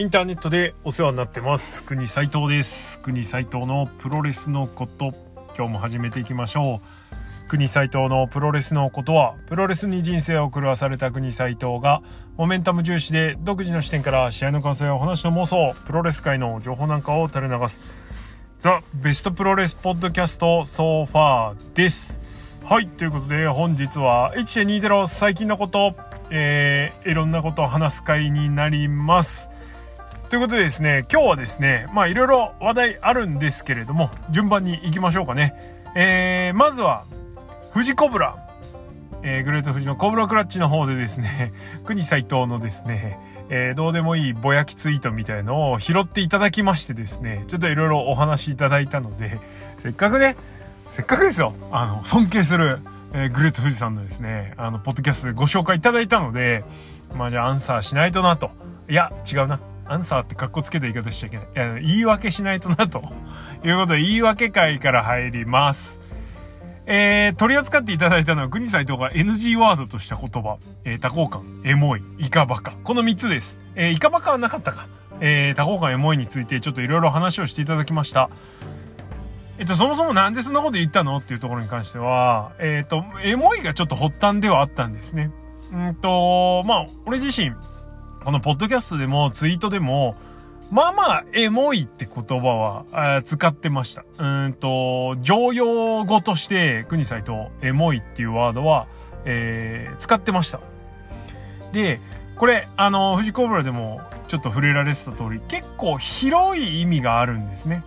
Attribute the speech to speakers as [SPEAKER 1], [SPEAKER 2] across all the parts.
[SPEAKER 1] インターネットでお世話になってます。国斉藤です。国斉藤のプロレスのこと。今日も始めていきましょう。国斉藤のプロレスのことはプロレスに人生を狂わされた国斉藤がモメンタム重視で独自の視点から試合の感想やお話の妄想プロレス界の情報なんかを垂れ流すザ・ベストプロレスポッドキャストソファーです。はいということで本日は1.20最近のことえー、いろんなことを話す会になります。ということでですね、今日はですね、まあいろいろ話題あるんですけれども、順番に行きましょうかね。えー、まずは、富士コブラ。えー、グレート富士のコブラクラッチの方でですね、国斎藤のですね、えー、どうでもいいぼやきツイートみたいのを拾っていただきましてですね、ちょっといろいろお話いただいたので、せっかくね、せっかくですよ、あの、尊敬する、えー、グレート富士さんのですね、あの、ポッドキャストでご紹介いただいたので、まあじゃあアンサーしないとなと。いや、違うな。アンサーって格好つけた言い方しちゃいけない。いや、言い訳しないとな、ということで、言い訳会から入ります。えー、取り扱っていただいたのは、国斎藤が NG ワードとした言葉、えー、多幸感、エモい、イカバカ。この3つです。えー、イカバカはなかったか。えー、多幸感、エモいについてちょっといろいろ話をしていただきました。えっと、そもそもなんでそんなこと言ったのっていうところに関しては、えっ、と、エモいがちょっと発端ではあったんですね。うんと、まあ、俺自身、このポッドキャストでもツイートでも、まあまあ、エモいって言葉は、使ってました。うんと、常用語として、国際とエモいっていうワードは、えー、使ってました。で、これ、あの、富士コブラでもちょっと触れられてた通り、結構広い意味があるんですね。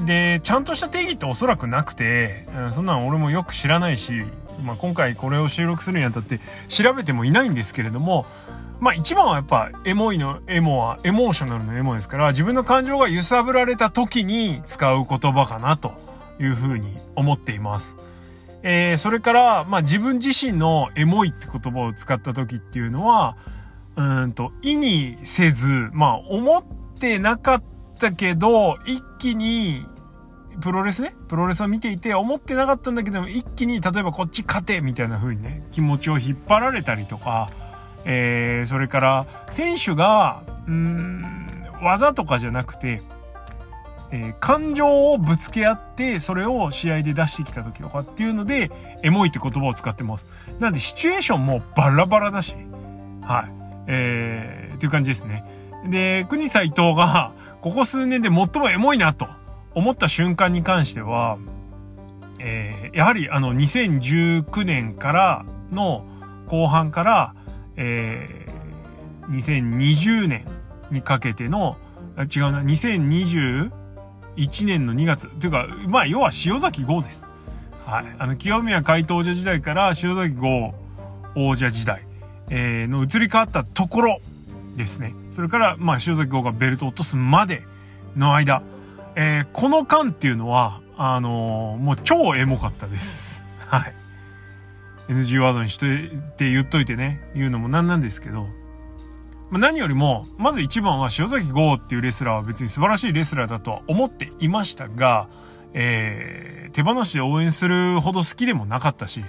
[SPEAKER 1] で、ちゃんとした定義っておそらくなくて、うん、そんなん俺もよく知らないし、まあ、今回これを収録するにあたって調べてもいないんですけれども、まあ一番はやっぱエモいのエモはエモーショナルのエモですから自分の感情が揺さぶられた時に使う言葉かなというふうに思っています。えー、それから、まあ自分自身のエモいって言葉を使った時っていうのは、うんと、意にせず、まあ思ってなかったけど、一気にプロレスね、プロレスを見ていて思ってなかったんだけども、一気に例えばこっち勝てみたいな風にね、気持ちを引っ張られたりとか、えー、それから選手がうん技とかじゃなくて、えー、感情をぶつけ合ってそれを試合で出してきた時とかっていうのでエモいって言葉を使ってます。なんでシチュエーションもバラバラだしはい。えー、っていう感じですね。で国斎藤がここ数年で最もエモいなと思った瞬間に関しては、えー、やはりあの2019年からの後半からえー、2020年にかけての、違うな、2021年の2月。というか、まあ、要は塩崎豪です。はい。あの、清宮海東王者時代から塩崎豪王者時代、えー、の移り変わったところですね。それから、まあ、塩崎豪がベルトを落とすまでの間、えー、この間っていうのは、あのー、もう超エモかったです。はい。NG ワードにしといて言っといてね、言うのもなんなんですけど、まあ、何よりも、まず一番は塩崎豪っていうレスラーは別に素晴らしいレスラーだとは思っていましたが、えー、手放しで応援するほど好きでもなかったし、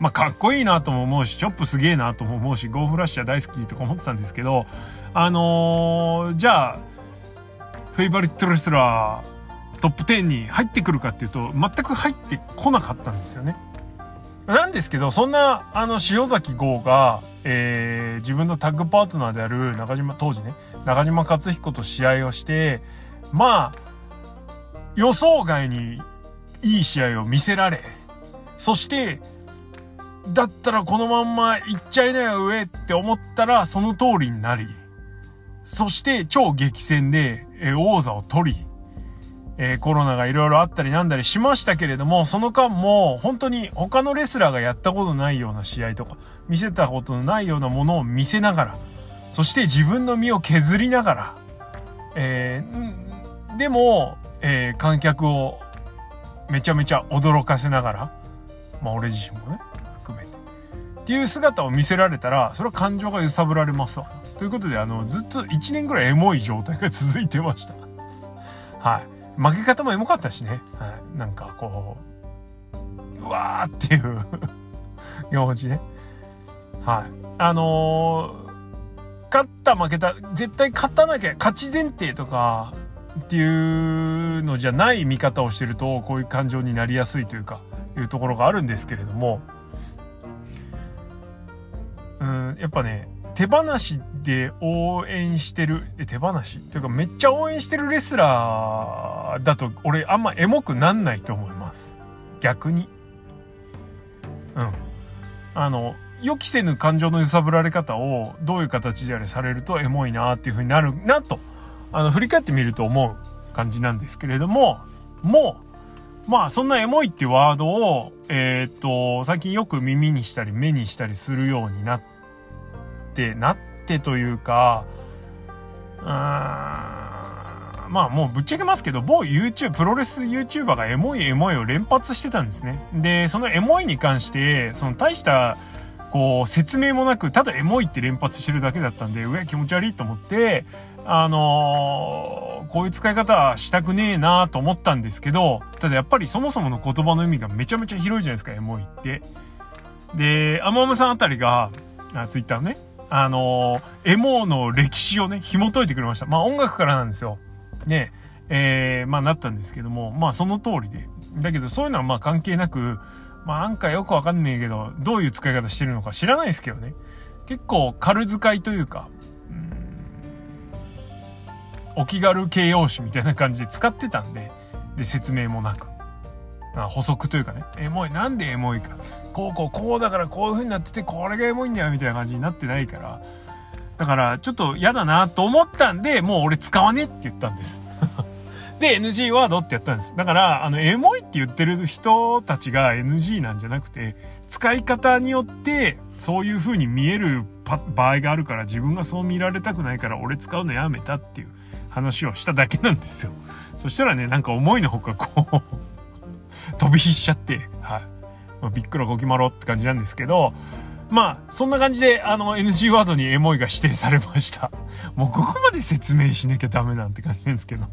[SPEAKER 1] まあ、かっこいいなとも思うし、チョップすげえなとも思うし、ゴーフラッシャー大好きとか思ってたんですけど、あのー、じゃあ、フェイバリットレスラートップ10に入ってくるかっていうと、全く入ってこなかったんですよね。なんですけど、そんな、あの、塩崎豪が、えー、自分のタッグパートナーである中島、当時ね、中島克彦と試合をして、まあ、予想外にいい試合を見せられ、そして、だったらこのまんま行っちゃいなよ上って思ったらその通りになり、そして超激戦で、え王座を取り、えー、コロナがいろいろあったりなんだりしましたけれども、その間も本当に他のレスラーがやったことないような試合とか、見せたことのないようなものを見せながら、そして自分の身を削りながら、えー、でも、えー、観客をめちゃめちゃ驚かせながら、まあ俺自身もね、含めて。っていう姿を見せられたら、それは感情が揺さぶられますわ。ということで、あの、ずっと1年ぐらいエモい状態が続いてました。はい。負け方もエモかったしね。はい。なんかこう、うわーっていう気持ちね。はい。あの勝った負けた、絶対勝たなきゃ、勝ち前提とか、っていうのじゃない見方をしてると、こういう感情になりやすいというか、いうところがあるんですけれども、うん、やっぱね、手放しで応援してる、え、手放し？というかめっちゃ応援してるレスラーだと、俺あんまエモくなんないと思います。逆に。うん。あの、予期せぬ感情の揺さぶられ方をどういう形であれされるとエモいなっていう風になるなと、あの、振り返ってみると思う感じなんですけれども、もう、まあそんなエモいっていうワードを、えっ、と、最近よく耳にしたり目にしたりするようになっって、なってというか、うーん、まあもうぶっちゃけますけど、某 YouTube、プロレス YouTuber がエモいエモいを連発してたんですね。で、そのエモいに関して、その大したこう説明もなくただエモいって連発してるだけだったんでうわ気持ち悪いと思ってあのー、こういう使い方はしたくねえなと思ったんですけどただやっぱりそもそもの言葉の意味がめちゃめちゃ広いじゃないですかエモいってでアマムさんあたりがあツイッターねあの、エモーの歴史をね紐解いてくれましたまあ音楽からなんですよねえー、まあなったんですけどもまあその通りでだけどそういうのはまあ関係なくまあなんかよくわかんねえけど、どういう使い方してるのか知らないですけどね。結構軽使いというか、うんお気軽形容詞みたいな感じで使ってたんで、で、説明もなく。あ補足というかね、エモい、なんでエモいか。こうこうこうだからこういう風になってて、これがエモいんだよみたいな感じになってないから、だからちょっと嫌だなと思ったんで、もう俺使わねえって言ったんです。で、NG ワードってやったんです。だから、あの、エモいって言ってる人たちが NG なんじゃなくて、使い方によって、そういう風に見える場合があるから、自分がそう見られたくないから、俺使うのやめたっていう話をしただけなんですよ。そしたらね、なんか思いのほかこう飛び火しちゃって、はい。まあ、びっくらこきまろって感じなんですけど、まあ、そんな感じで、あの、NG ワードにエモいが指定されました。もうここまで説明しなきゃダメなんて感じなんですけど。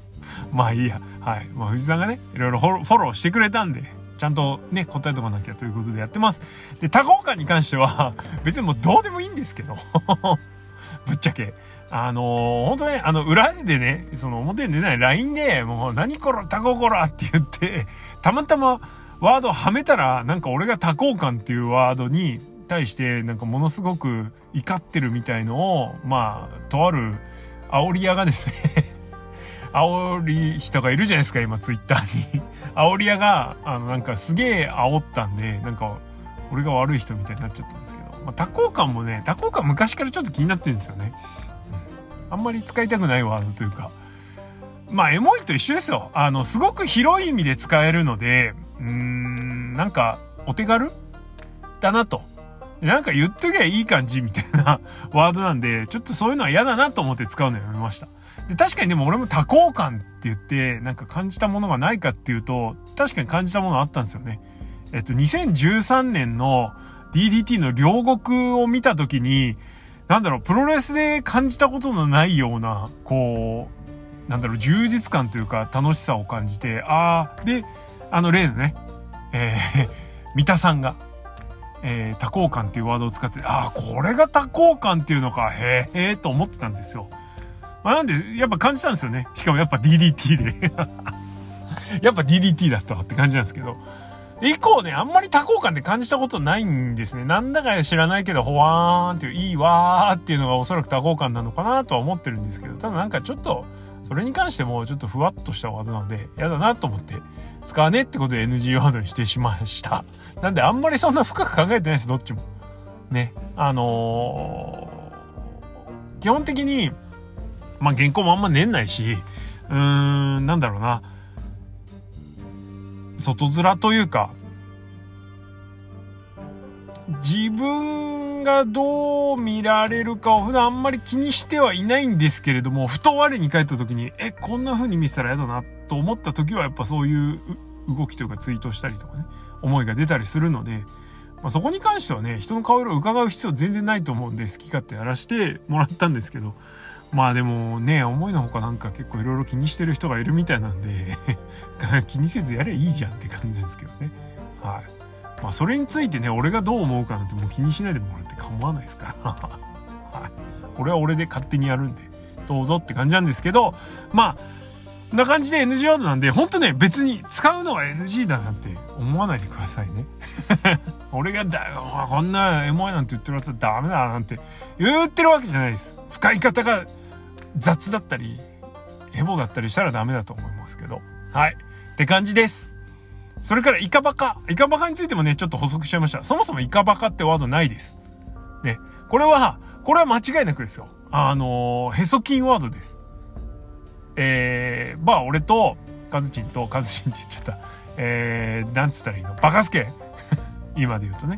[SPEAKER 1] まあいいや。はい。まあ藤さんがね、いろいろフォローしてくれたんで、ちゃんとね、答えとかなきゃということでやってます。で、多幸感に関しては、別にもうどうでもいいんですけど、ぶっちゃけ。あのー、本当ね、あの、裏でね、その表に出ない LINE で、もう、何こら、タココラって言って、たまたまワードはめたら、なんか俺が多幸感っていうワードに対して、なんかものすごく怒ってるみたいのを、まあ、とある煽り屋がですね 煽り人がいるじゃないですか、今ツイッターに。煽り屋が、あの、なんかすげえ煽ったんで、なんか、俺が悪い人みたいになっちゃったんですけど、まあ、多幸感もね、多幸感昔からちょっと気になってるんですよね。うん、あんまり使いたくないワードというか。まあ、エモいと一緒ですよ。あの、すごく広い意味で使えるので、うーん、なんか、お手軽？だなと。なんか言っときゃいい感じみたいな ワードなんで、ちょっとそういうのは嫌だなと思って使うのやめました。で、確かにでも俺も多幸感って言って、なんか感じたものがないかっていうと、確かに感じたものあったんですよね。えっと、2013年の DDT の両国を見た時に、なんだろう、プロレスで感じたことのないような、こう、なんだろう、充実感というか楽しさを感じて、ああ、で、あの例のね、えー、三田さんが、えー、多幸感っていうワードを使って、ああ、これが多幸感っていうのか、へえ、へえ、と思ってたんですよ。まあ、なんで、やっぱ感じたんですよね。しかもやっぱ DDT で やっぱ DDT だったわって感じなんですけど。以降ね、あんまり多幸感で感じたことないんですね。なんだか知らないけど、ほわーんっていう、いいわーっていうのがおそらく多幸感なのかなとは思ってるんですけど、ただなんかちょっと、それに関してもちょっとふわっとしたワードなので、嫌だなと思って、使わねえってことで NG ワードにしてしまいました。なんであんまりそんな深く考えてないです、どっちも。ね。あのー、基本的に、まあ原稿もあんま練んないし、うーん、なんだろうな。外面というか、自分がどう見られるかを普段あんまり気にしてはいないんですけれども、ふと我に返った時に、え、こんな風に見せたら嫌だなと思った時はやっぱそういう動きというかツイートしたりとかね、思いが出たりするので、まあ、そこに関してはね、人の顔色を伺う必要全然ないと思うんで、好き勝手やらして もらったんですけど、まあでもね、思いのほかなんか結構いろいろ気にしてる人がいるみたいなんで 気にせずやればいいじゃんって感じなんですけどね。はい。まあそれについてね、俺がどう思うかなんてもう気にしないでもらって構わないですから。はい。俺は俺で勝手にやるんでどうぞって感じなんですけどまあこんな感じで NG ワードなんで本当ね別に使うのは NG だなんて思わないでくださいね。俺がだこんなエモいなんて言ってるやつはダメだなんて言ってるわけじゃないです。使い方が雑だったりエボだったりしたらダメだと思いますけど。はい。って感じです。それからイカバカ。イカバカについてもねちょっと補足しちゃいました。そもそもイカバカってワードないです。ね。これはこれは間違いなくですよ。あのへそ金ワードです。えー、まあ俺とカズチンとカズチンって言っちゃった。えー、なんつったらいいの？バカスケ 今で言うとね。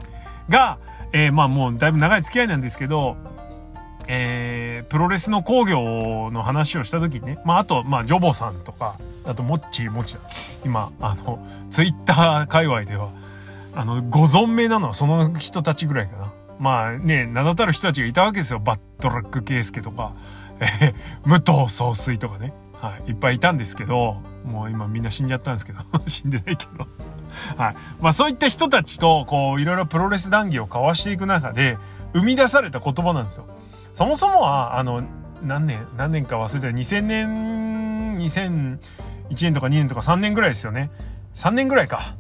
[SPEAKER 1] が、えー、まあもうだいぶ長い付き合いなんですけどえー、プロレスの工業の話をした時にね、まあ、あと、まあ、ジョボさんとか、あと、モッチー、モチだ。今、あの、ツイッター界隈では、あの、ご存命なのはその人たちぐらいかな。まあね、名だたる人たちがいたわけですよ。バッドラックケースケとか、えー、武藤総帥とかね。はい、いっぱいいたんですけど、もう今みんな死んじゃったんですけど、死んでないけど。はい。まあそういった人たちと、こう、いろいろプロレス談義を交わしていく中で、生み出された言葉なんですよ。そもそもは、あの、何年、何年か忘れて2000年、2001年とか2年とか3年ぐらいですよね。3年ぐらいか。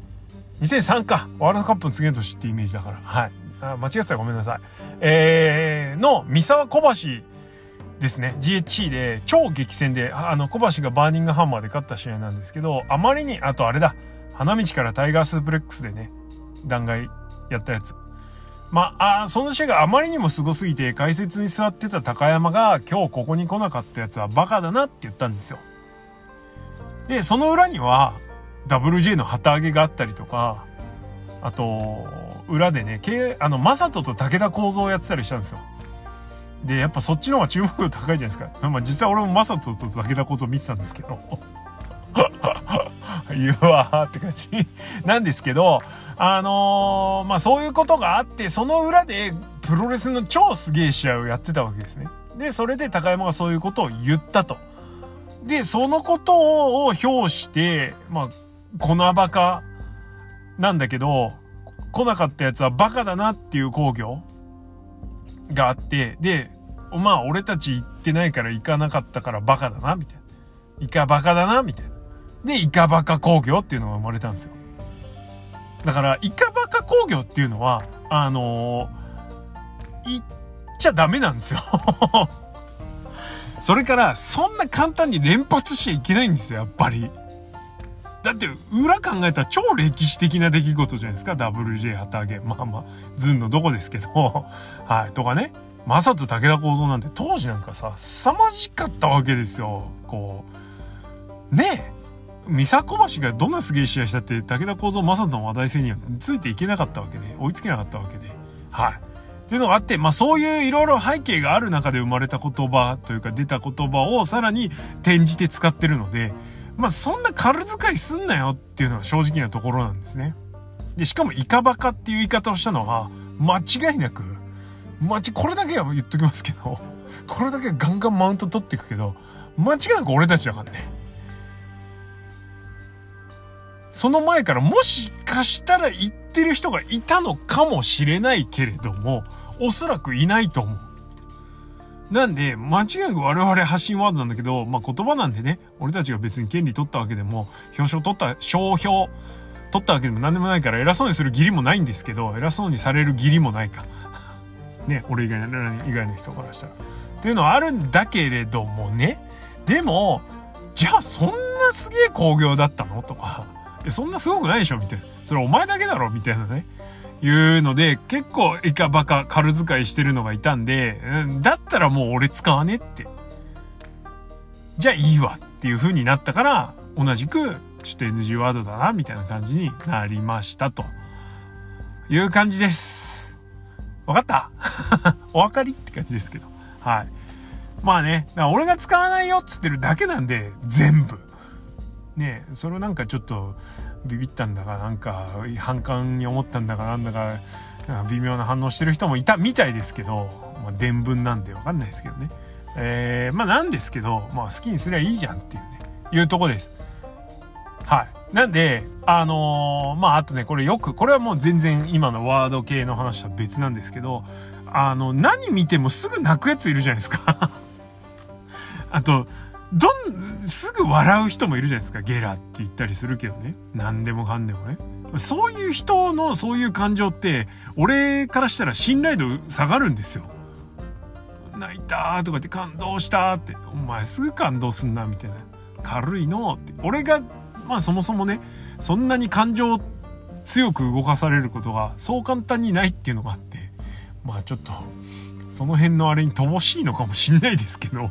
[SPEAKER 1] 2003か。ワールドカップの次の年ってイメージだから。はい。あ間違ってたらごめんなさい。えー、の、三沢小橋ですね。GHC で超激戦で、あの、小橋がバーニングハンマーで勝った試合なんですけど、あまりに、あとあれだ。花道からタイガースープレックスでね、弾劾やったやつ。まあ、その試合があまりにもすごすぎて、解説に座ってた高山が、今日ここに来なかったやつはバカだなって言ったんですよ。で、その裏には、WJ の旗揚げがあったりとか、あと、裏でね、あの、マサトと武田構造をやってたりしたんですよ。で、やっぱそっちの方が注目度高いじゃないですか。まあ実際俺もマサトと武田構造見てたんですけど。言 うわーって感じ なんですけど、あのー、まあそういうことがあって、その裏でプロレスの超すげえ試合をやってたわけですね。で、それで高山がそういうことを言ったと。で、そのことを表して、まあ、粉バカなんだけど、来なかったやつはバカだなっていう工業があって、で、まあ俺たち行ってないから行かなかったからバカだな、みたいな。イカバカだな、みたいな。で、イカバカ工業っていうのが生まれたんですよ。だから、イカバカ工業っていうのは、あのー、言っちゃダメなんですよ それから、そんな簡単に連発しちゃいけないんですよ、やっぱり。だって、裏考えたら超歴史的な出来事じゃないですか、WJ 旗揚げ。まあまあ、ズンのどこですけど。はい。とかね。まさと武田構造なんて当時なんかさ、凄まじかったわけですよ。こう。ねえ。三迫橋がどんなすげえ試合したって武田幸三正人の話題性にはついていけなかったわけで追いつけなかったわけではいっていうのがあって、まあそういういろいろ背景がある中で生まれた言葉というか出た言葉をさらに転じて使ってるので、まあそんな軽遣いすんなよっていうのが正直なところなんですね。で、しかもイカバカっていう言い方をしたのは間違いなく、まち、これだけは言っときますけど、これだけガンガンマウント取っていくけど、間違いなく俺たちだからね。その前からもしかしたら言ってる人がいたのかもしれないけれども、おそらくいないと思う。なんで、間違いなく我々発信ワードなんだけど、まあ、言葉なんでね、俺たちが別に権利取ったわけでも、表彰取った、商標取ったわけでも何でもないから偉そうにする義理もないんですけど、偉そうにされる義理もないか。ね、俺以外の、以外の人からしたら。っていうのはあるんだけれどもね、でも、じゃあそんなすげえ工業だったの？とか、そんなすごくないでしょみたいな。それお前だけだろみたいなね。いうので、結構イカバカ軽遣いしてるのがいたんで、うん、だったらもう俺使わねって。じゃあいいわっていう風になったから、同じく、ちょっと NG ワードだな、みたいな感じになりましたと。いう感じです。わかった？お分かりって感じですけど。はい。まあね、俺が使わないよっつってるだけなんで、全部。ねそれをなんかちょっとビビったんだかなんか反感に思ったんだかなんだか微妙な反応してる人もいたみたいですけど、まあ、伝聞なんでわかんないですけどね。えー、まあなんですけど、まあ好きにすりゃいいじゃんっていうね、いうとこです。はい。なんで、あのー、まああとね、これよく、これはもう全然今のワード系の話とは別なんですけど、あの、何見てもすぐ泣くやついるじゃないですか あと、どん、すぐ笑う人もいるじゃないですか。ゲラって言ったりするけどね。何でもかんでもね。そういう人のそういう感情って、俺からしたら信頼度下がるんですよ。泣いたとかって感動したって。お前すぐ感動すんな、みたいな。軽いのって。俺が、まあそもそもね、そんなに感情強く動かされることがそう簡単にないっていうのがあって、まあちょっと、その辺のあれに乏しいのかもしんないですけど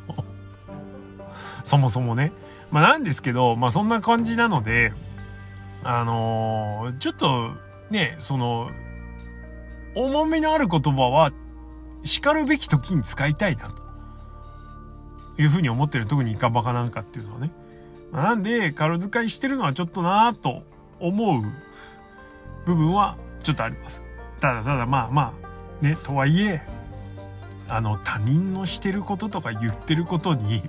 [SPEAKER 1] そもそもね。まあなんですけど、まあそんな感じなので、あのー、ちょっとね、その、重みのある言葉は叱るべき時に使いたいなと。いうふうに思ってる。特にイカバカなんかっていうのはね。まあ、なんで、軽遣いしてるのはちょっとなぁと思う部分はちょっとあります。ただただまあまあ、ね、とはいえ、あの、他人のしてることとか言ってることに、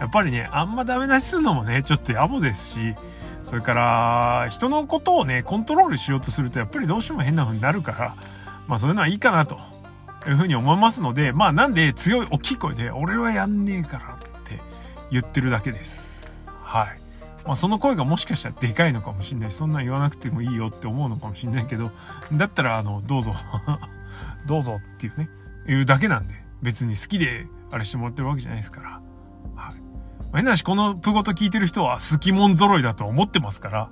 [SPEAKER 1] やっぱりね、あんまダメ出しするのもね、ちょっと野暮ですし、それから、人のことをね、コントロールしようとすると、やっぱりどうしても変な風になるから、まあそういうのはいいかなというふうに思いますので、まあなんで強い大きい声で、俺はやんねえからって言ってるだけです。はい。まあその声がもしかしたらでかいのかもしれないそんなん言わなくてもいいよって思うのかもしれないけど、だったら、あの、どうぞ どうぞっていうね、言うだけなんで、別に好きであれしてもらってるわけじゃないですから。変なし、このプゴと聞いてる人は好きもん揃いだと思ってますから、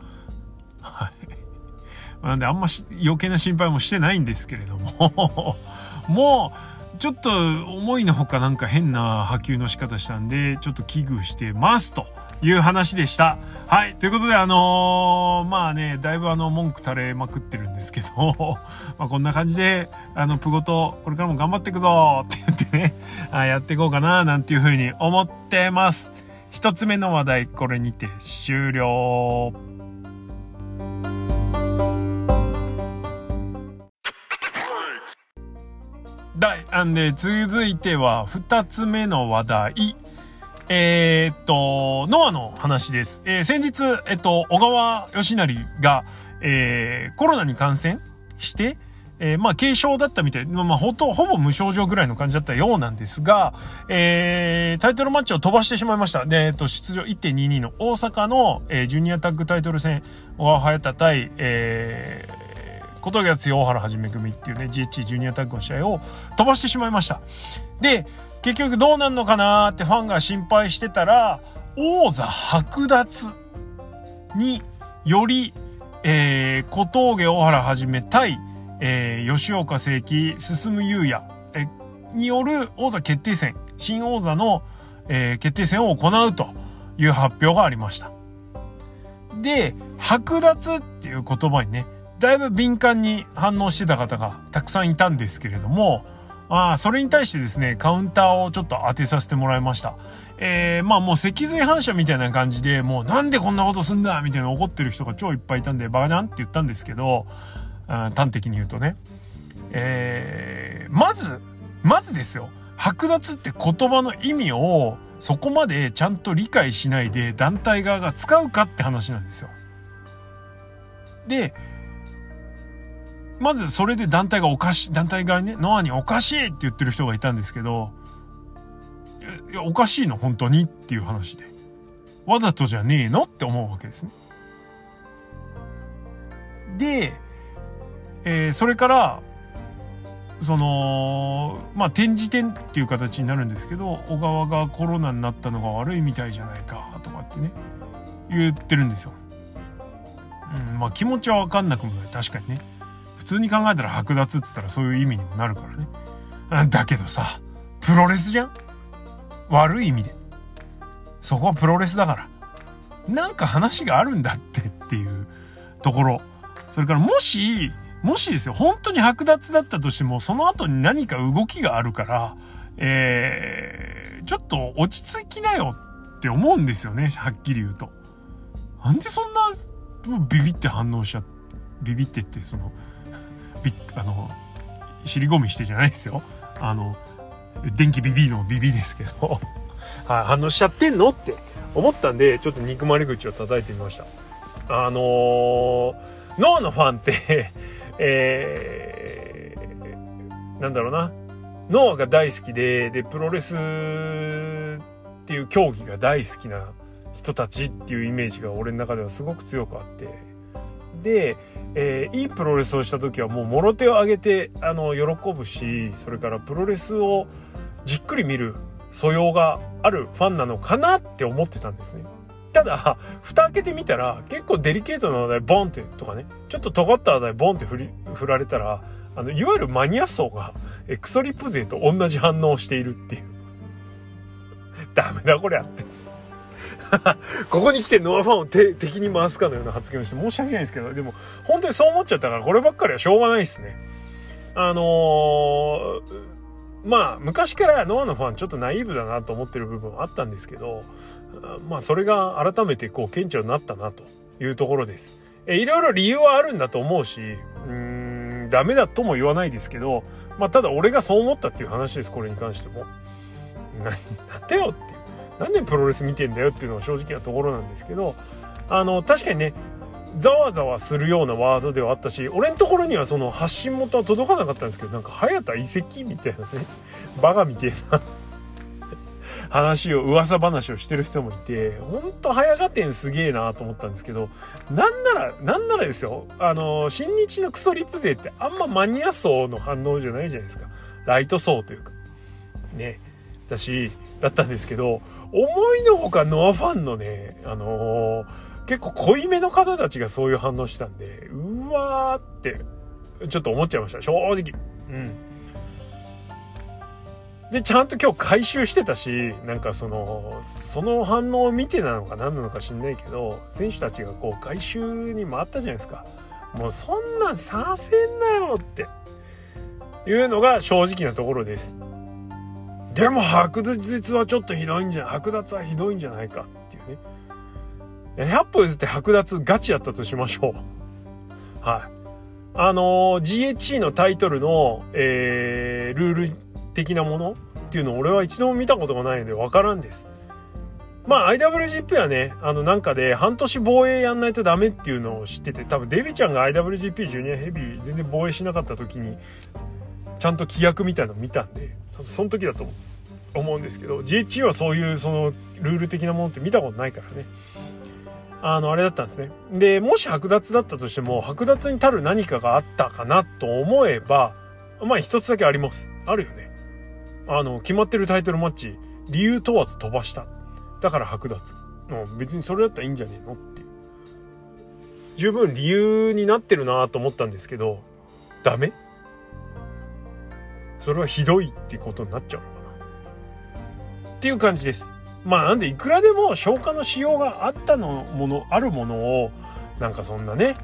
[SPEAKER 1] はい。なんであんま余計な心配もしてないんですけれども もう、ちょっと思いのほかなんか変な波及の仕方したんで、ちょっと危惧してますという話でした。はい。ということで、あのー、まあね、だいぶあの、文句垂れまくってるんですけど、まあこんな感じで、あの、プゴと、これからも頑張っていくぞって言ってね、あやっていこうかな、なんていうふうに思ってます。一つ目の話題、これにて終了。第、あんで、続いては、二つ目の話題。えー、っと、ノアの話です。えー、先日、えっと、小川義成が、えー、コロナに感染して、えー、まあ、軽症だったみたい。まあ、ほと、ほぼ無症状ぐらいの感じだったようなんですが、えー、タイトルマッチを飛ばしてしまいました。で、えっと、出場1.22の大阪の、えー、ジュニアタッグタイトル戦、小川隼太対、えー、小峠敦大原はじめ組っていうね、GH ジュニアタッグの試合を飛ばしてしまいました。で、結局どうなんのかなってファンが心配してたら、王座剥奪により、えー、小峠大原はじめ対、えー、吉岡聖輝、進優也、えによる王座決定戦、新王座の、えー、決定戦を行うという発表がありました。で、剥奪っていう言葉にね、だいぶ敏感に反応してた方がたくさんいたんですけれども、あ、それに対してですね、カウンターをちょっと当てさせてもらいました。えー、まあもう脊髄反射みたいな感じで、もうなんでこんなことすんだみたいな怒ってる人が超いっぱいいたんで、バカじゃんって言ったんですけど、端的に言うとね。えー、まず、まずですよ。剥奪って言葉の意味をそこまでちゃんと理解しないで団体側が使うかって話なんですよ。で、まずそれで団体がおかしい、団体側にね、ノアにおかしいって言ってる人がいたんですけど、いや、おかしいの本当にっていう話で。わざとじゃねえのって思うわけですね。で、えー、それから、その、まあ、展示展っていう形になるんですけど、小川がコロナになったのが悪いみたいじゃないか、とかってね、言ってるんですよ。うん、まあ気持ちはわかんなくもない。確かにね普。通に考えたら剥奪っつったらそういう意味にもなるからね。だけどさ、プロレスじゃん？悪い意味で。そこはプロレスだから。なんか話があるんだってっていうところ。それからもし、もしですよ、本当に剥奪だったとしても、その後に何か動きがあるから、えー、ちょっと落ち着きなよって思うんですよね、はっきり言うと。なんでそんな、ビビって反応しちゃって、ビビってって、その、びあの尻込みしてじゃないですよ。あの電気ビビのビビですけど。はい、反応しちゃってんのって思ったんでちょっと憎まれ口を叩いてみました。あのー、脳のファンってえー、なんだろうなノアが大好きででプロレスっていう競技が大好きな人たちっていうイメージが俺の中ではすごく強くあってで、えー、いいプロレスをした時はもうもろ手を挙げてあの喜ぶしそれからプロレスをじっくり見る素養があるファンなのかなって思ってたんですね。ただ蓋開けてみたら結構デリケートな話題ボンってとかねちょっと尖った話題ボンって振り振られたらあのいわゆるマニア層がエクソリップ勢と同じ反応をしているっていう。ダメだこりゃって。ここに来てノアファンを敵に回すかのような発言をして申し訳ないですけどでも本当にそう思っちゃったからこればっかりはしょうがないですね。あのー、まあ昔からノアのファンちょっとナイーブだなと思ってる部分はあったんですけどまあそれが改めてこう顕著になったなというところです。えいろいろ理由はあるんだと思うしうーんダメだとも言わないですけどまあただ俺がそう思ったっていう話ですこれに関しても。ななんでよって。何でプロレス見てんだよっていうのが正直なところなんですけどあの確かにねざわざわするようなワードではあったし俺のところにはその発信元は届かなかったんですけどなんか早田遺跡みたいなねバカみたいな話を噂話をしてる人もいてほんと早合点すげえなと思ったんですけどなんならなんならですよあの新日のクソリップ勢ってあんまマニア層の反応じゃないじゃないですかライト層というかねだしだったんですけど思いのほかノアファンのね、あのー、結構濃いめの方たちがそういう反応したんで、うわーって、ちょっと思っちゃいました。正直。うん。で、ちゃんと今日回収してたし、なんかその、その反応を見てなのか何なのか知んないけど、選手たちがこう回収に回ったじゃないですか。もうそんなんさせんなよっていうのが正直なところです。でも白日はちょっとひどいんじゃ剥奪はひどいんじゃないかっていうね100歩譲って剥奪ガチやったとしましょうはいあのー、GHC のタイトルの、えー、ルール的なものっていうのを俺は一度も見たことがないので分からんです。まあ IWGP はねあのなんかで半年防衛やんないとダメっていうのを知ってて多分デビちゃんが IWGP ジュニアヘビー全然防衛しなかった時にちゃんと規約みたいなの見たんで多分その時だと思うんですけど GHC はそういうそのルール的なものって見たことないからね。あのあれだったんですね。でもし剥奪だったとしても剥奪に足る何かがあったかなと思えばまあ一つだけあります。あるよね。あの決まってるタイトルマッチ理由問わず飛ばした。だから剥奪。別にそれだったらいいんじゃねえのっていう。十分理由になってるなと思ったんですけどダメ？それはひどいってことになっちゃうのかな。っていう感じです。まあなんでいくらでも消化のしようがあったのものあるものをなんかそんなね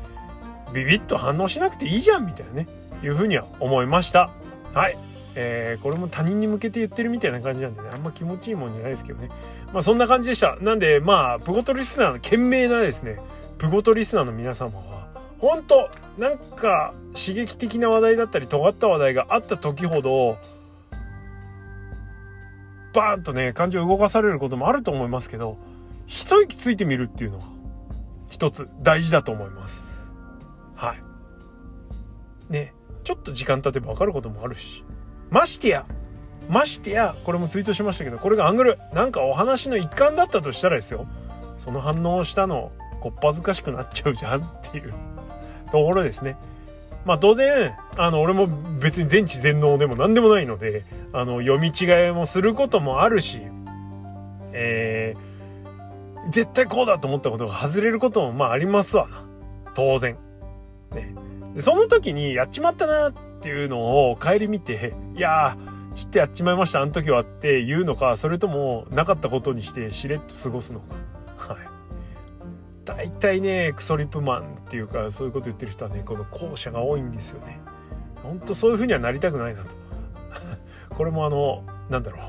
[SPEAKER 1] ビビッと反応しなくていいじゃんみたいなねいうふうには思いました。はい。えー、これも他人に向けて言ってるみたいな感じなんでね。あんま気持ちいいもんじゃないですけどね。まあそんな感じでした。なんでまあプゴトリスナーの懸命なですね。プゴトリスナーの皆様は本当なんか刺激的な話題だったり尖った話題があった時ほどバーンとね感情動かされることもあると思いますけど一息ついてみるっていうのは一つ大事だと思います。はい。ねちょっと時間経てば分かることもあるし。ましてやましてやこれもツイートしましたけどこれがアングルなんかお話の一環だったとしたらですよその反応をしたのこっぱずかしくなっちゃうじゃんっていうところですね。まあ当然、あの、俺も別に全知全能でも何でもないので、あの、読み違いもすることもあるし、えー、絶対こうだと思ったことが外れることもまあありますわ。当然。ね。その時にやっちまったなっていうのを帰り見て、いやー、ちってやっちまいました、あの時はって言うのか、それともなかったことにしてしれっと過ごすのか。はい。大体ねクソリップマンっていうかそういうこと言ってる人はねこの後者が多いんですよね。ほんとそういう風にはなりたくないなと。これもあのなんだろう、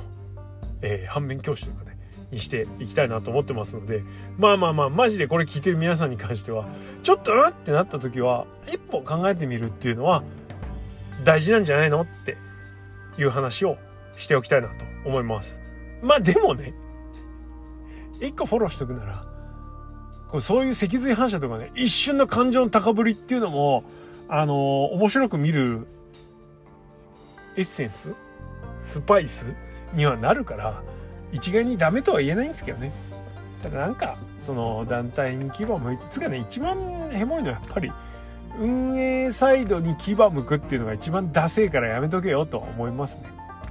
[SPEAKER 1] えー、反面教師というかね。にしていきたいなと思ってますのでまあまあまあマジでこれ聞いてる皆さんに関してはちょっとうんってなった時は一歩考えてみるっていうのは大事なんじゃないのっていう話をしておきたいなと思います。まあでもね一個フォローしとくならこそういう脊髄反射とかね、一瞬の感情の高ぶりっていうのも、あのー、面白く見るエッセンススパイスにはなるから一概にダメとは言えないんですけどね。ただなんかその団体に牙を向いてつかね一番ヘモいのはやっぱり運営サイドに牙向くっていうのが一番ダセえからやめとけよと思いますね。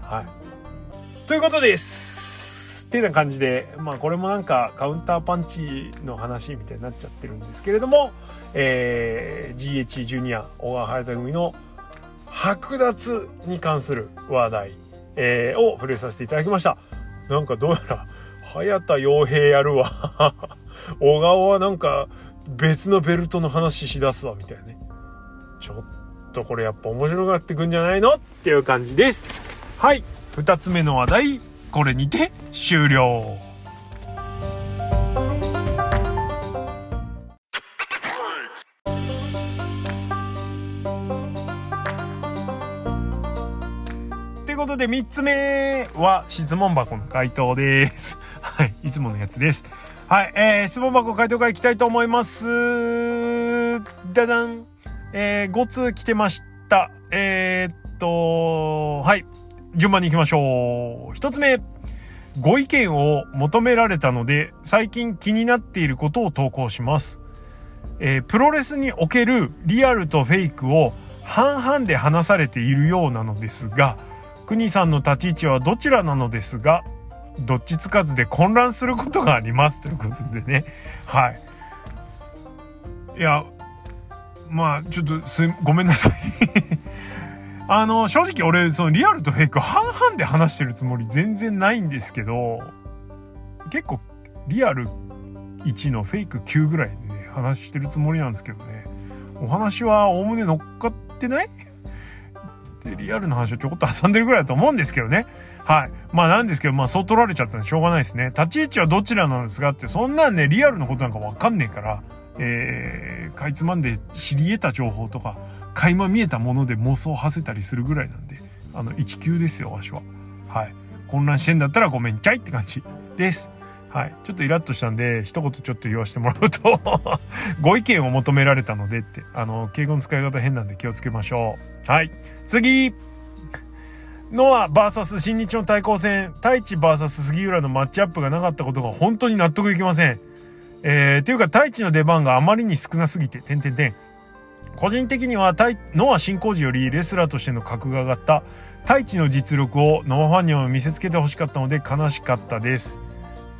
[SPEAKER 1] はい。ということです。っていうような感じでまあこれもなんかカウンターパンチの話みたいになっちゃってるんですけれども、えー、GH ジュニア小川隼人組の剥奪に関する話題、えー、を触れさせていただきました。なんかどうやら早田洋平やるわ。小川はなんか別のベルトの話しだすわみたいなね。ちょっとこれやっぱ面白がってくんじゃないの？っていう感じです。はい。2つ目の話題これにて終了。ことで3つ目は質問箱の回答です。はい、いつものやつです。はい、えー、質問箱回答会行きたいと思います。だだん。えー、5通来てました。えー、っと、はい、順番に行きましょう。1つ目。ご意見を求められたので、最近気になっていることを投稿します。えー、プロレスにおけるリアルとフェイクを半々で話されているようなのですが、国さんの立ち位置はどちらなのですが、どっちつかずで混乱することがありますということでね。はい。いやまあちょっとすごめんなさい。あの正直俺そのリアルとフェイク半々で話してるつもり全然ないんですけど結構リアル1のフェイク9ぐらいでね話してるつもりなんですけどね。お話はおおむね乗っかってない？でリアルな話をちょこっと挟んでるぐらいだと思うんですけどねはい。まあなんですけど、まあそう取られちゃったんでしょうがないですね。立ち位置はどちらなんですかって、そんなんね、リアルのことなんかわかんねえから、えー、かいつまんで知り得た情報とか、垣間見えたもので妄想を馳せたりするぐらいなんで、あの、1級ですよ、わしは。はい。混乱してんだったらごめんちゃいって感じです。はい。ちょっとイラッとしたんで、一言ちょっと言わせてもらうと ご意見を求められたのでって、あの、敬語の使い方変なんで気をつけましょう。はい。次ノア VS 新日の対抗戦、太一 VS 杉浦のマッチアップがなかったことが本当に納得いきません。えー、っていうか太一の出番があまりに少なすぎて、てんてんてん。個人的にはノア進行時よりレスラーとしての格が上がった太一の実力をノアファンにも見せつけてほしかったので悲しかったです。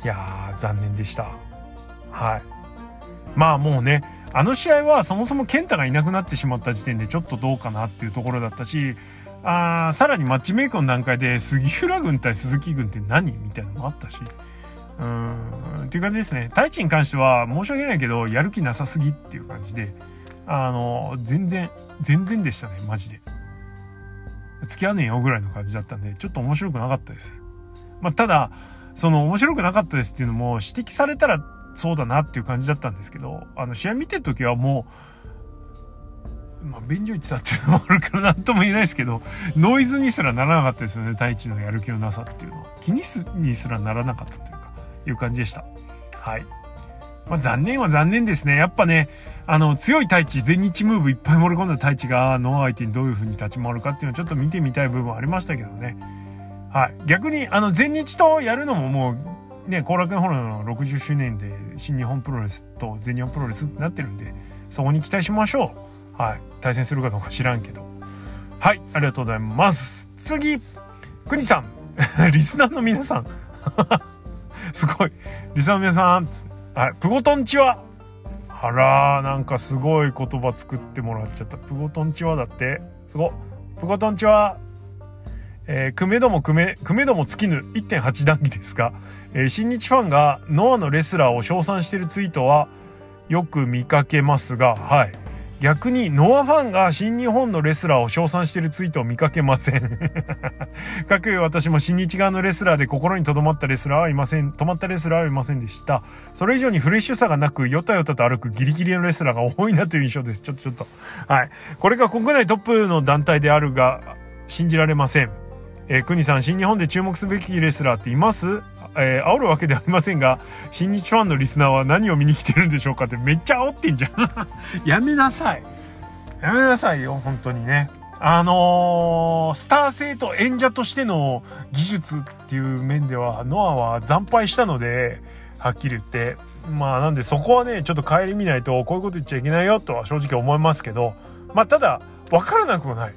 [SPEAKER 1] いやー、残念でした。はい。まあもうね、あの試合はそもそも健太がいなくなってしまった時点でちょっとどうかなっていうところだったし、あさらにマッチメイクの段階で杉浦軍対鈴木軍って何みたいなのもあったしうんっていう感じですね太一に関しては申し訳ないけどやる気なさすぎっていう感じであの全然全然でしたねマジで付き合わねえよぐらいの感じだったんでちょっと面白くなかったですまあただその面白くなかったですっていうのも指摘されたらそうだなっていう感じだったんですけどあの試合見てる時はもうまあ、便所行ってたっていうのもあるから何とも言えないですけどノイズにすらならなかったですよね太一のやる気のなさっていうのは。気にすにすらならなかったというかいう感じでした。はい。まあ、残念は残念ですね。やっぱねあの強い太一全日ムーブいっぱい盛り込んだ太一がノア相手にどういう風に立ち回るかっていうのはちょっと見てみたい部分ありましたけどね。はい。逆にあの全日とやるのももうね後楽園ホールの60周年で新日本プロレスと全日本プロレスってなってるんでそこに期待しましょう。はい。対戦するかどうか知らんけど。はい。ありがとうございます。次国さん。リスナーの皆さん。すごい。リスナーの皆さん。はい。プゴトンチはあらなんかすごい言葉作ってもらっちゃった。プゴトンチはだって。すごプゴトンチはえー、くめどもくめ、くめども尽きぬ1.8談義ですが、えー、新日ファンがノアのレスラーを称賛しているツイートはよく見かけますが、はい。逆にノアファンが新日本のレスラーを称賛しているツイートを見かけません かく私も新日側のレスラーで心に留まったレスラーはいません、止まったレスラーはいませんでした。それ以上にフレッシュさがなく、よたよたと歩くギリギリのレスラーが多いなという印象です。ちょっとちょっと。はい。これが国内トップの団体であるが、信じられません。えー、国さん、新日本で注目すべきレスラーっています？えー、煽るわけではありませんが、新日ファンのリスナーは何を見に来てるんでしょうかってめっちゃ煽ってんじゃん やめなさい。やめなさいよ、本当にね。あのー、スター性と演者としての技術っていう面ではノアは惨敗したのではっきり言ってまあなんでそこはねちょっと顧みないとこういうこと言っちゃいけないよとは正直思いますけどまあただ分からなくもない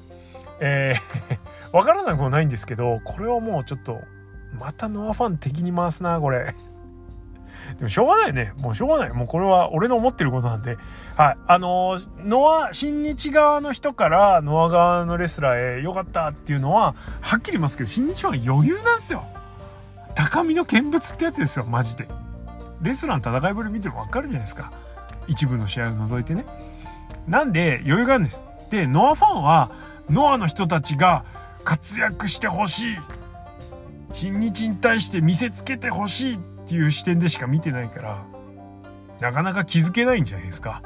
[SPEAKER 1] えー分からなくもないんですけどこれはもうちょっとまたノアファン敵に回すなこれ。でもしょうがないね。もうしょうがない。もうこれは俺の思ってることなんで。はい。あの、ノア新日側の人からノア側のレスラーへ良かったっていうのははっきり言いますけど新日ファン余裕なんですよ。高みの見物ってやつですよマジで。レスラーの戦いぶり見ても分かるじゃないですか。一部の試合を除いてね。なんで余裕があるんです。でノアファンはノアの人たちが活躍してほしい。新日に対して見せつけてほしいっていう視点でしか見てないからなかなか気づけないんじゃないですか。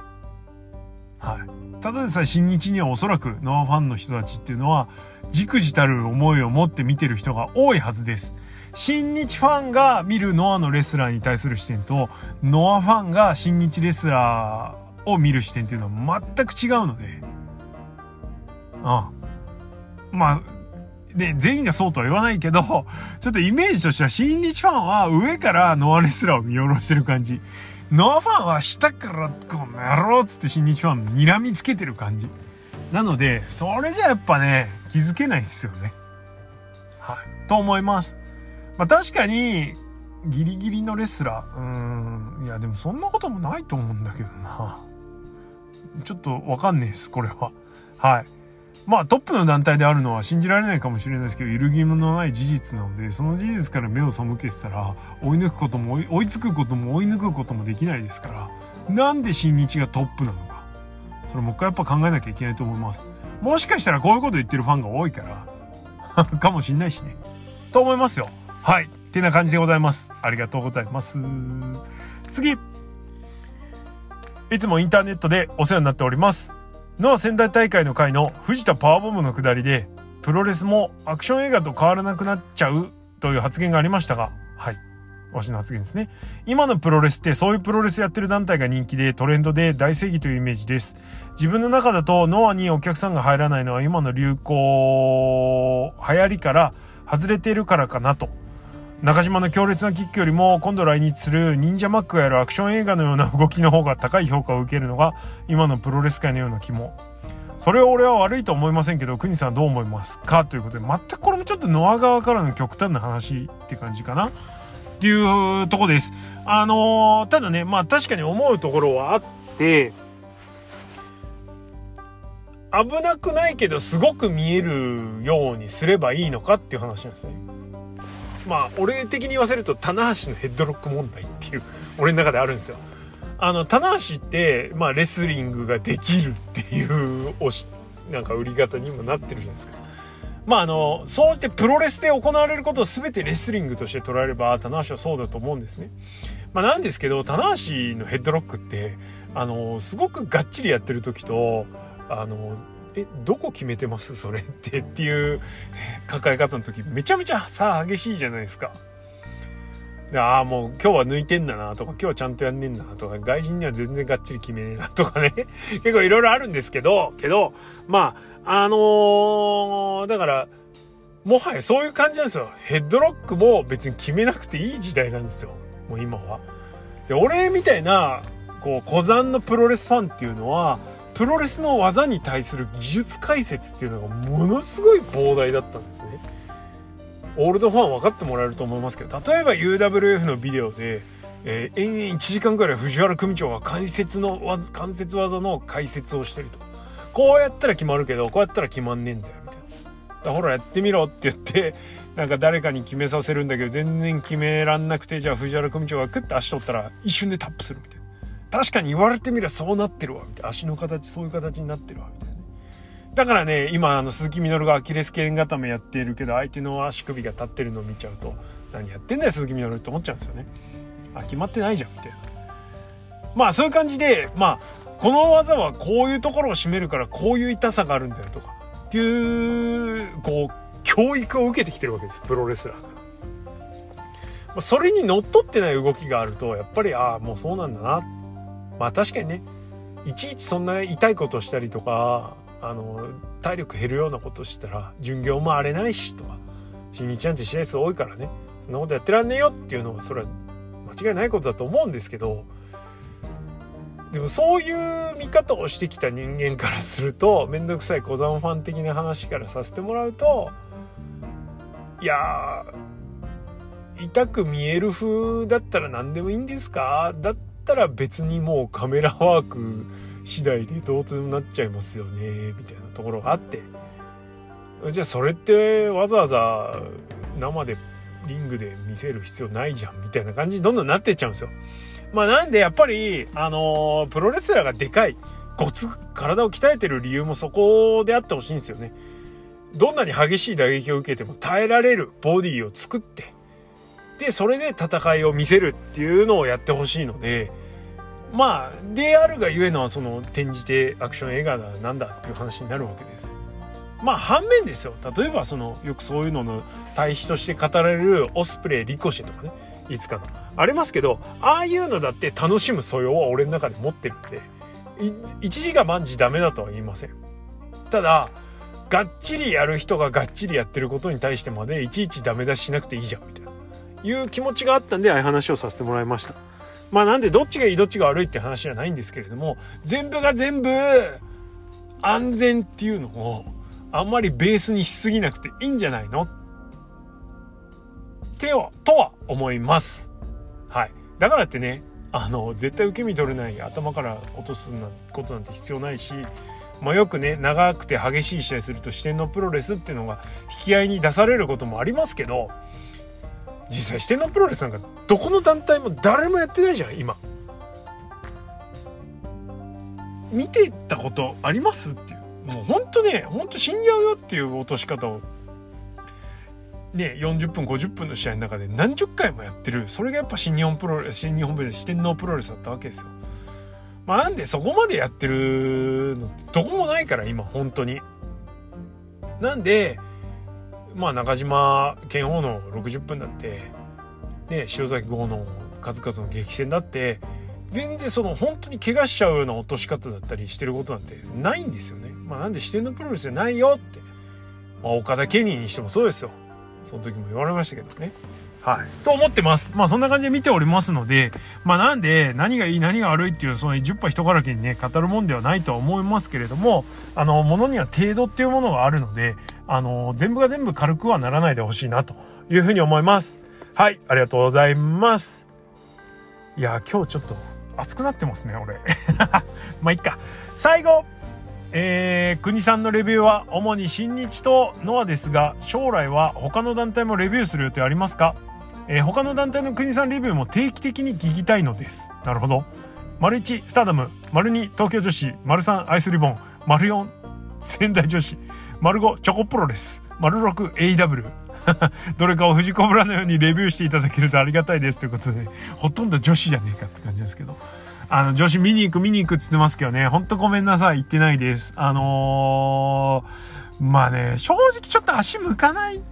[SPEAKER 1] はい。ただでさえ新日にはおそらくノアファンの人たちっていうのはじくじたる思いを持って見てる人が多いはずです。新日ファンが見るノアのレスラーに対する視点とノアファンが新日レスラーを見る視点っていうのは全く違うので。ああ。まあね、全員がそうとは言わないけど、ちょっとイメージとしては新日ファンは上からノアレスラーを見下ろしてる感じ。ノアファンは下からこの野郎っつって新日ファン睨みつけてる感じ。なので、それじゃやっぱね、気づけないですよね。はい。と思います。まあ確かに、ギリギリのレスラー。うん。いや、でもそんなこともないと思うんだけどな。ちょっとわかんねえです、これは。はい。まあトップの団体であるのは信じられないかもしれないですけど揺るぎのない事実なのでその事実から目を背けてたら追い抜くことも追いつくことも追い抜くこともできないですからなんで新日がトップなのか。それもう一回やっぱ考えなきゃいけないと思います。もしかしたらこういうこと言ってるファンが多いから かもしんないしね。と思いますよ。はい。ってな感じでございます。ありがとうございます。次。いつもインターネットでお世話になっております。ノア仙台大会の回の藤田パワーボムの下りでプロレスもアクション映画と変わらなくなっちゃうという発言がありましたがはい。わしの発言ですね。今のプロレスってそういうプロレスやってる団体が人気でトレンドで大正義というイメージです。自分の中だとノアにお客さんが入らないのは今の流行流行りから外れているからかなと。中島の強烈なキックよりも今度来日する忍者マックがやるアクション映画のような動きの方が高い評価を受けるのが今のプロレス界のような気も。それを俺は悪いと思いませんけど国さんはどう思いますか？ということで全くこれもちょっとノア側からの極端な話って感じかな。っていうとこです。あのー、ただねまあ確かに思うところはあって危なくないけどすごく見えるようにすればいいのかっていう話なんですね。まあ俺的に言わせると棚橋のヘッドロック問題っていう俺の中であるんですよ。あの棚橋って、まあ、レスリングができるっていうおしなんか売り方にもなってるじゃないですか。まああのそうしてプロレスで行われることを全てレスリングとして捉えれば棚橋はそうだと思うんですね。まあなんですけど棚橋のヘッドロックってあのすごくがっちりやってる時とあのえどこ決めてます？それってっていう抱え方の時めちゃめちゃ差激しいじゃないですか。ああもう今日は抜いてんだなとか今日はちゃんとやんねんだなとか外人には全然がっちり決めねえなとかね 結構いろいろあるんですけどけどまああのー、だからもはやそういう感じなんですよヘッドロックも別に決めなくていい時代なんですよもう今は。で俺みたいなこう古参のプロレスファンっていうのはプロレスの技に対する技術解説っていうのがものすごい膨大だったんですね。オールドファン分かってもらえると思いますけど例えば UWF のビデオで、えー、延々1時間くらい藤原組長が関節の関節技の解説をしてると。こうやったら決まるけどこうやったら決まんねえんだよみたいな。だほらやってみろって言ってなんか誰かに決めさせるんだけど全然決めらんなくてじゃあ藤原組長がクッて足取ったら一瞬でタップするみたいな。確かに言われてみればそうなってるわみたいな。足の形そういう形になってるわみたいなね。だからね今あの鈴木みのるがアキレス腱固めやっているけど相手の足首が立ってるのを見ちゃうと何やってんだよ鈴木みのるって思っちゃうんですよね。あ決まってないじゃんみたいな。まあそういう感じでまあこの技はこういうところを締めるからこういう痛さがあるんだよとかっていうこう教育を受けてきてるわけですプロレスラーが。それにのっとってない動きがあるとやっぱりああもうそうなんだなっまあ確かにねいちいちそんな痛いことしたりとかあの体力減るようなことしたら巡業も荒れないしとか新日アンチ試合数多いからねそんなことやってらんねえよっていうのはそれは間違いないことだと思うんですけどでもそういう見方をしてきた人間からすると面倒くさい小山ファン的な話からさせてもらうといや痛く見える風だったら何でもいいんですか？だったら別にもうカメラワーク次第でどうとでもなっちゃいますよねみたいなところがあってじゃあそれってわざわざ生でリングで見せる必要ないじゃんみたいな感じにどんどんなってっちゃうんですよ。まあなんでやっぱり、あの、プロレスラーがでかい、ごつ、体を鍛えてる理由もそこであってほしいんですよね。どんなに激しい打撃を受けても耐えられるボディを作って、で、それで戦いを見せるっていうのをやってほしいので、まあ、であるがゆえのはその転じてアクション映画だなんだっていう話になるわけです。まあ反面ですよ。例えばそのよくそういうのの対比として語られるオスプレイ、リコシェとかね、いつかの。ありますけど、ああいうのだって楽しむ素養は俺の中で持ってるんで、一時が万事ダメだとは言いません。ただ、がっちりやる人ががっちりやってることに対してまでいちいちダメ出ししなくていいじゃんみたいないう気持ちがあったんでああいう話をさせてもらいました。まあなんでどっちがいいどっちが悪いって話じゃないんですけれども全部が全部安全っていうのをあんまりベースにしすぎなくていいんじゃないの？手をとは思います。はい。だからってねあの絶対受け身取れない頭から落とすことなんて必要ないしまあ、よくね長くて激しい試合すると四天王プロレスっていうのが引き合いに出されることもありますけど実際四天王プロレスなんかどこの団体も誰もやってないじゃん今見てたことありますっていうもうほんとねほんと死んじゃうよっていう落とし方をね40分50分の試合の中で何十回もやってるそれがやっぱ新日本プロレス新日本プロレス四天王プロレスだったわけですよ。まあ、なんでそこまでやってるのってどこもないから今本当に。なんでまあ中島拳王の60分だってね塩崎豪の数々の激戦だって全然その本当に怪我しちゃうような落とし方だったりしてることなんてないんですよね。まあ、なんで視点のプロレスじゃないよって、まあ、岡田ケニーにしてもそうですよ。その時も言われましたけどね。はい。と思ってます。まあそんな感じで見ておりますので、まあなんで何がいい何が悪いっていうその10波人からけにね、語るもんではないとは思いますけれども、あの、ものには程度っていうものがあるので、あの、全部が全部軽くはならないでほしいなというふうに思います。はい。ありがとうございます。いや、今日ちょっと熱くなってますね、俺。まあ、いっか。最後えー、国さんのレビューは主に新日とノアですが、将来は他の団体もレビューする予定ありますか？えー、他の団体の国さんレビューも定期的に聞きたいのです。なるほど。丸1、スターダム。丸2、東京女子。丸3、アイスリボン。丸4、仙台女子。丸5、チョコプロレス。丸6、AW。どれかを藤子ブラのようにレビューしていただけるとありがたいですということで、ほとんど女子じゃねえかって感じですけど。あの、女子見に行く見に行くって言ってますけどね、ほんとごめんなさい、行ってないです。あのー、まあね、正直ちょっと足向かない。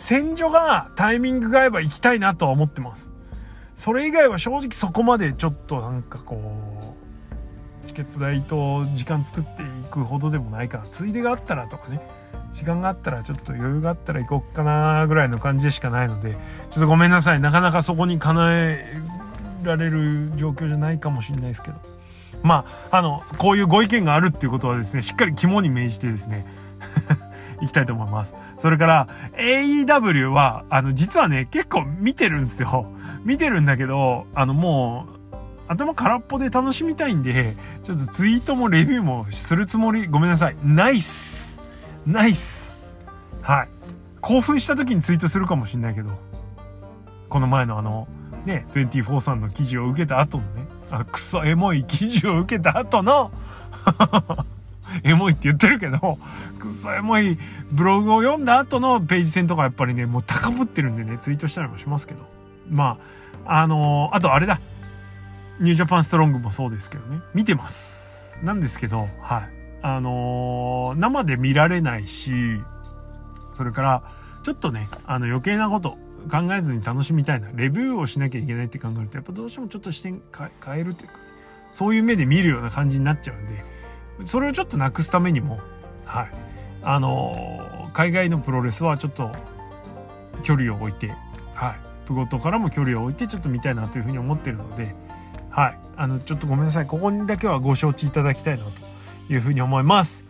[SPEAKER 1] 戦場がタイミングが合えば行きたいなとは思ってます。それ以外は正直そこまでちょっとなんかこう、チケット代と時間作っていくほどでもないから、ついでがあったらとかね、時間があったらちょっと余裕があったら行こっかなぐらいの感じでしかないので、ちょっとごめんなさい。なかなかそこに叶えられる状況じゃないかもしれないですけど。まあ、あの、こういうご意見があるっていうことはですね、しっかり肝に銘じてですね、いきたいと思います。それから、AEW は、あの、実はね、結構見てるんですよ。見てるんだけど、あの、もう、頭空っぽで楽しみたいんで、ちょっとツイートもレビューもするつもり、ごめんなさい。ナイスナイスはい。興奮した時にツイートするかもしんないけど、この前のあの、ね、24さんの記事を受けた後のね、あクソエモい記事を受けた後の エモいって言ってるけど、クソエモいブログを読んだ後のページ戦とかやっぱりね、もう高ぶってるんでね、ツイートしたりもしますけど。まあ、あのー、あとあれだ。ニュージャパンストロングもそうですけどね、見てます。なんですけど、はい。あのー、生で見られないし、それから、ちょっとね、あの余計なこと、考えずに楽しみたいなレビューをしなきゃいけないって考えるとやっぱどうしてもちょっと視点変えるというか、そういう目で見るような感じになっちゃうんでそれをちょっとなくすためにもはい。あの、海外のプロレスはちょっと距離を置いてはい。プゴトからも距離を置いてちょっと見たいなというふうに思ってるのではい。あのちょっとごめんなさい。ここにだけはご承知いただきたいなというふうに思います。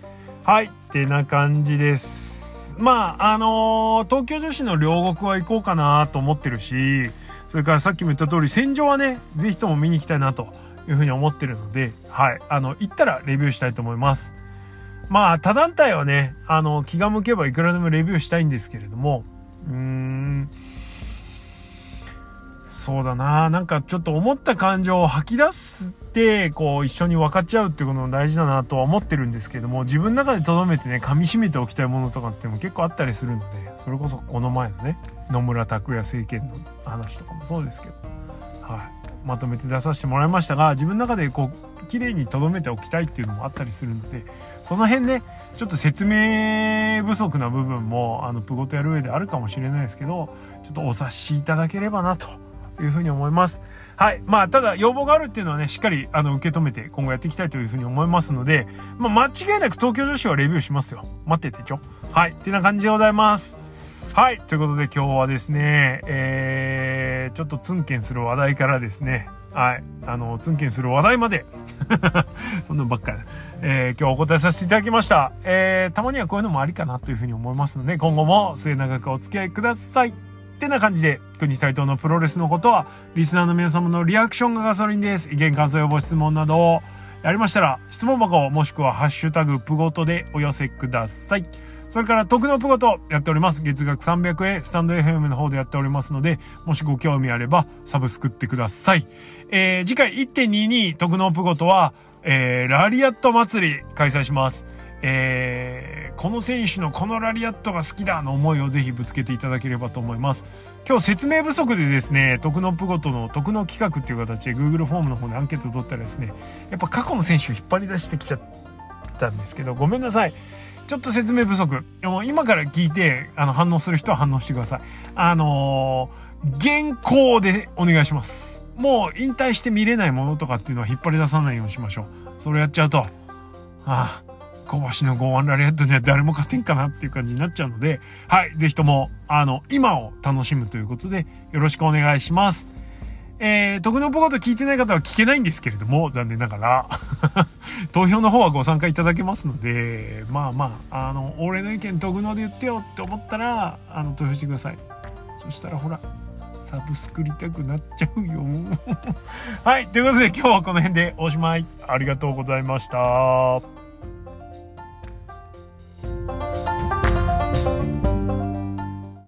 [SPEAKER 1] はい。ってな感じです。まああの、東京女子の両国は行こうかなと思ってるしそれからさっきも言った通り戦場はね是非とも見に行きたいなというふうに思ってるのではい。あの行ったらレビューしたいと思います。まあ他団体はねあの気が向けばいくらでもレビューしたいんですけれどもうーん。そうだな。なんかちょっと思った感情を吐き出してこう一緒に分かっちゃうっていうことも大事だなとは思ってるんですけども自分の中で留めてね噛みしめておきたいものとかっても結構あったりするのでそれこそこの前のね野村拓也政権の話とかもそうですけど、はい、まとめて出させてもらいましたが自分の中でこう綺麗に留めておきたいっていうのもあったりするのでその辺ねちょっと説明不足な部分もあのプゴとやる上であるかもしれないですけどちょっとお察しいただければなというふうに思います。はい。まあ、ただ要望があるっていうのはね、しっかりあの受け止めて今後やっていきたいというふうに思いますので、まあ、間違いなく東京女子はレビューしますよ。待っててちょ。はい。ってな感じでございます。はい。ということで今日はですね、えー、ちょっとツンケンする話題からですね、はい。あの、ツンケンする話題まで そんなばっかり、えー、今日お答えさせていただきました。えー、たまにはこういうのもありかなというふうに思いますので、今後も末永くお付き合いください。ってな感じで、国斎藤のプロレスのことは、リスナーの皆様のリアクションがガソリンです。意見、感想、予防、質問などをやりましたら、質問箱もしくはハッシュタグプゴトでお寄せください。それから、徳のプゴトやっております。月額300円、スタンド FM の方でやっておりますので、もしご興味あれば、サブスクってください。えー、次回1.22徳のプゴトは、えー、ラリアット祭り開催します。えー、この選手のこのラリアットが好きだの思いをぜひぶつけていただければと思います。今日説明不足でですね、徳のプゴトの徳の企画っていう形で Google フォームの方でアンケートを取ったらですね、やっぱ過去の選手を引っ張り出してきちゃったんですけど、ごめんなさい。ちょっと説明不足。今から聞いてあの反応する人は反応してください。あのー、現行でお願いします。もう引退して見れないものとかっていうのは引っ張り出さないようにしましょう。それやっちゃうと、ああ、小橋の剛腕ラリアットには誰も勝てんかなっていう感じになっちゃうので、はい、ぜひとも、あの、今を楽しむということで、よろしくお願いします。えー、徳のポコと聞いてない方は聞けないんですけれども、残念ながら。投票の方はご参加いただけますので、まあまあ、あの、俺の意見徳ので言ってよって思ったら、あの、投票してください。そしたらほら、サブスクりたくなっちゃうよ。はい、ということで今日はこの辺でおしまい。ありがとうございました。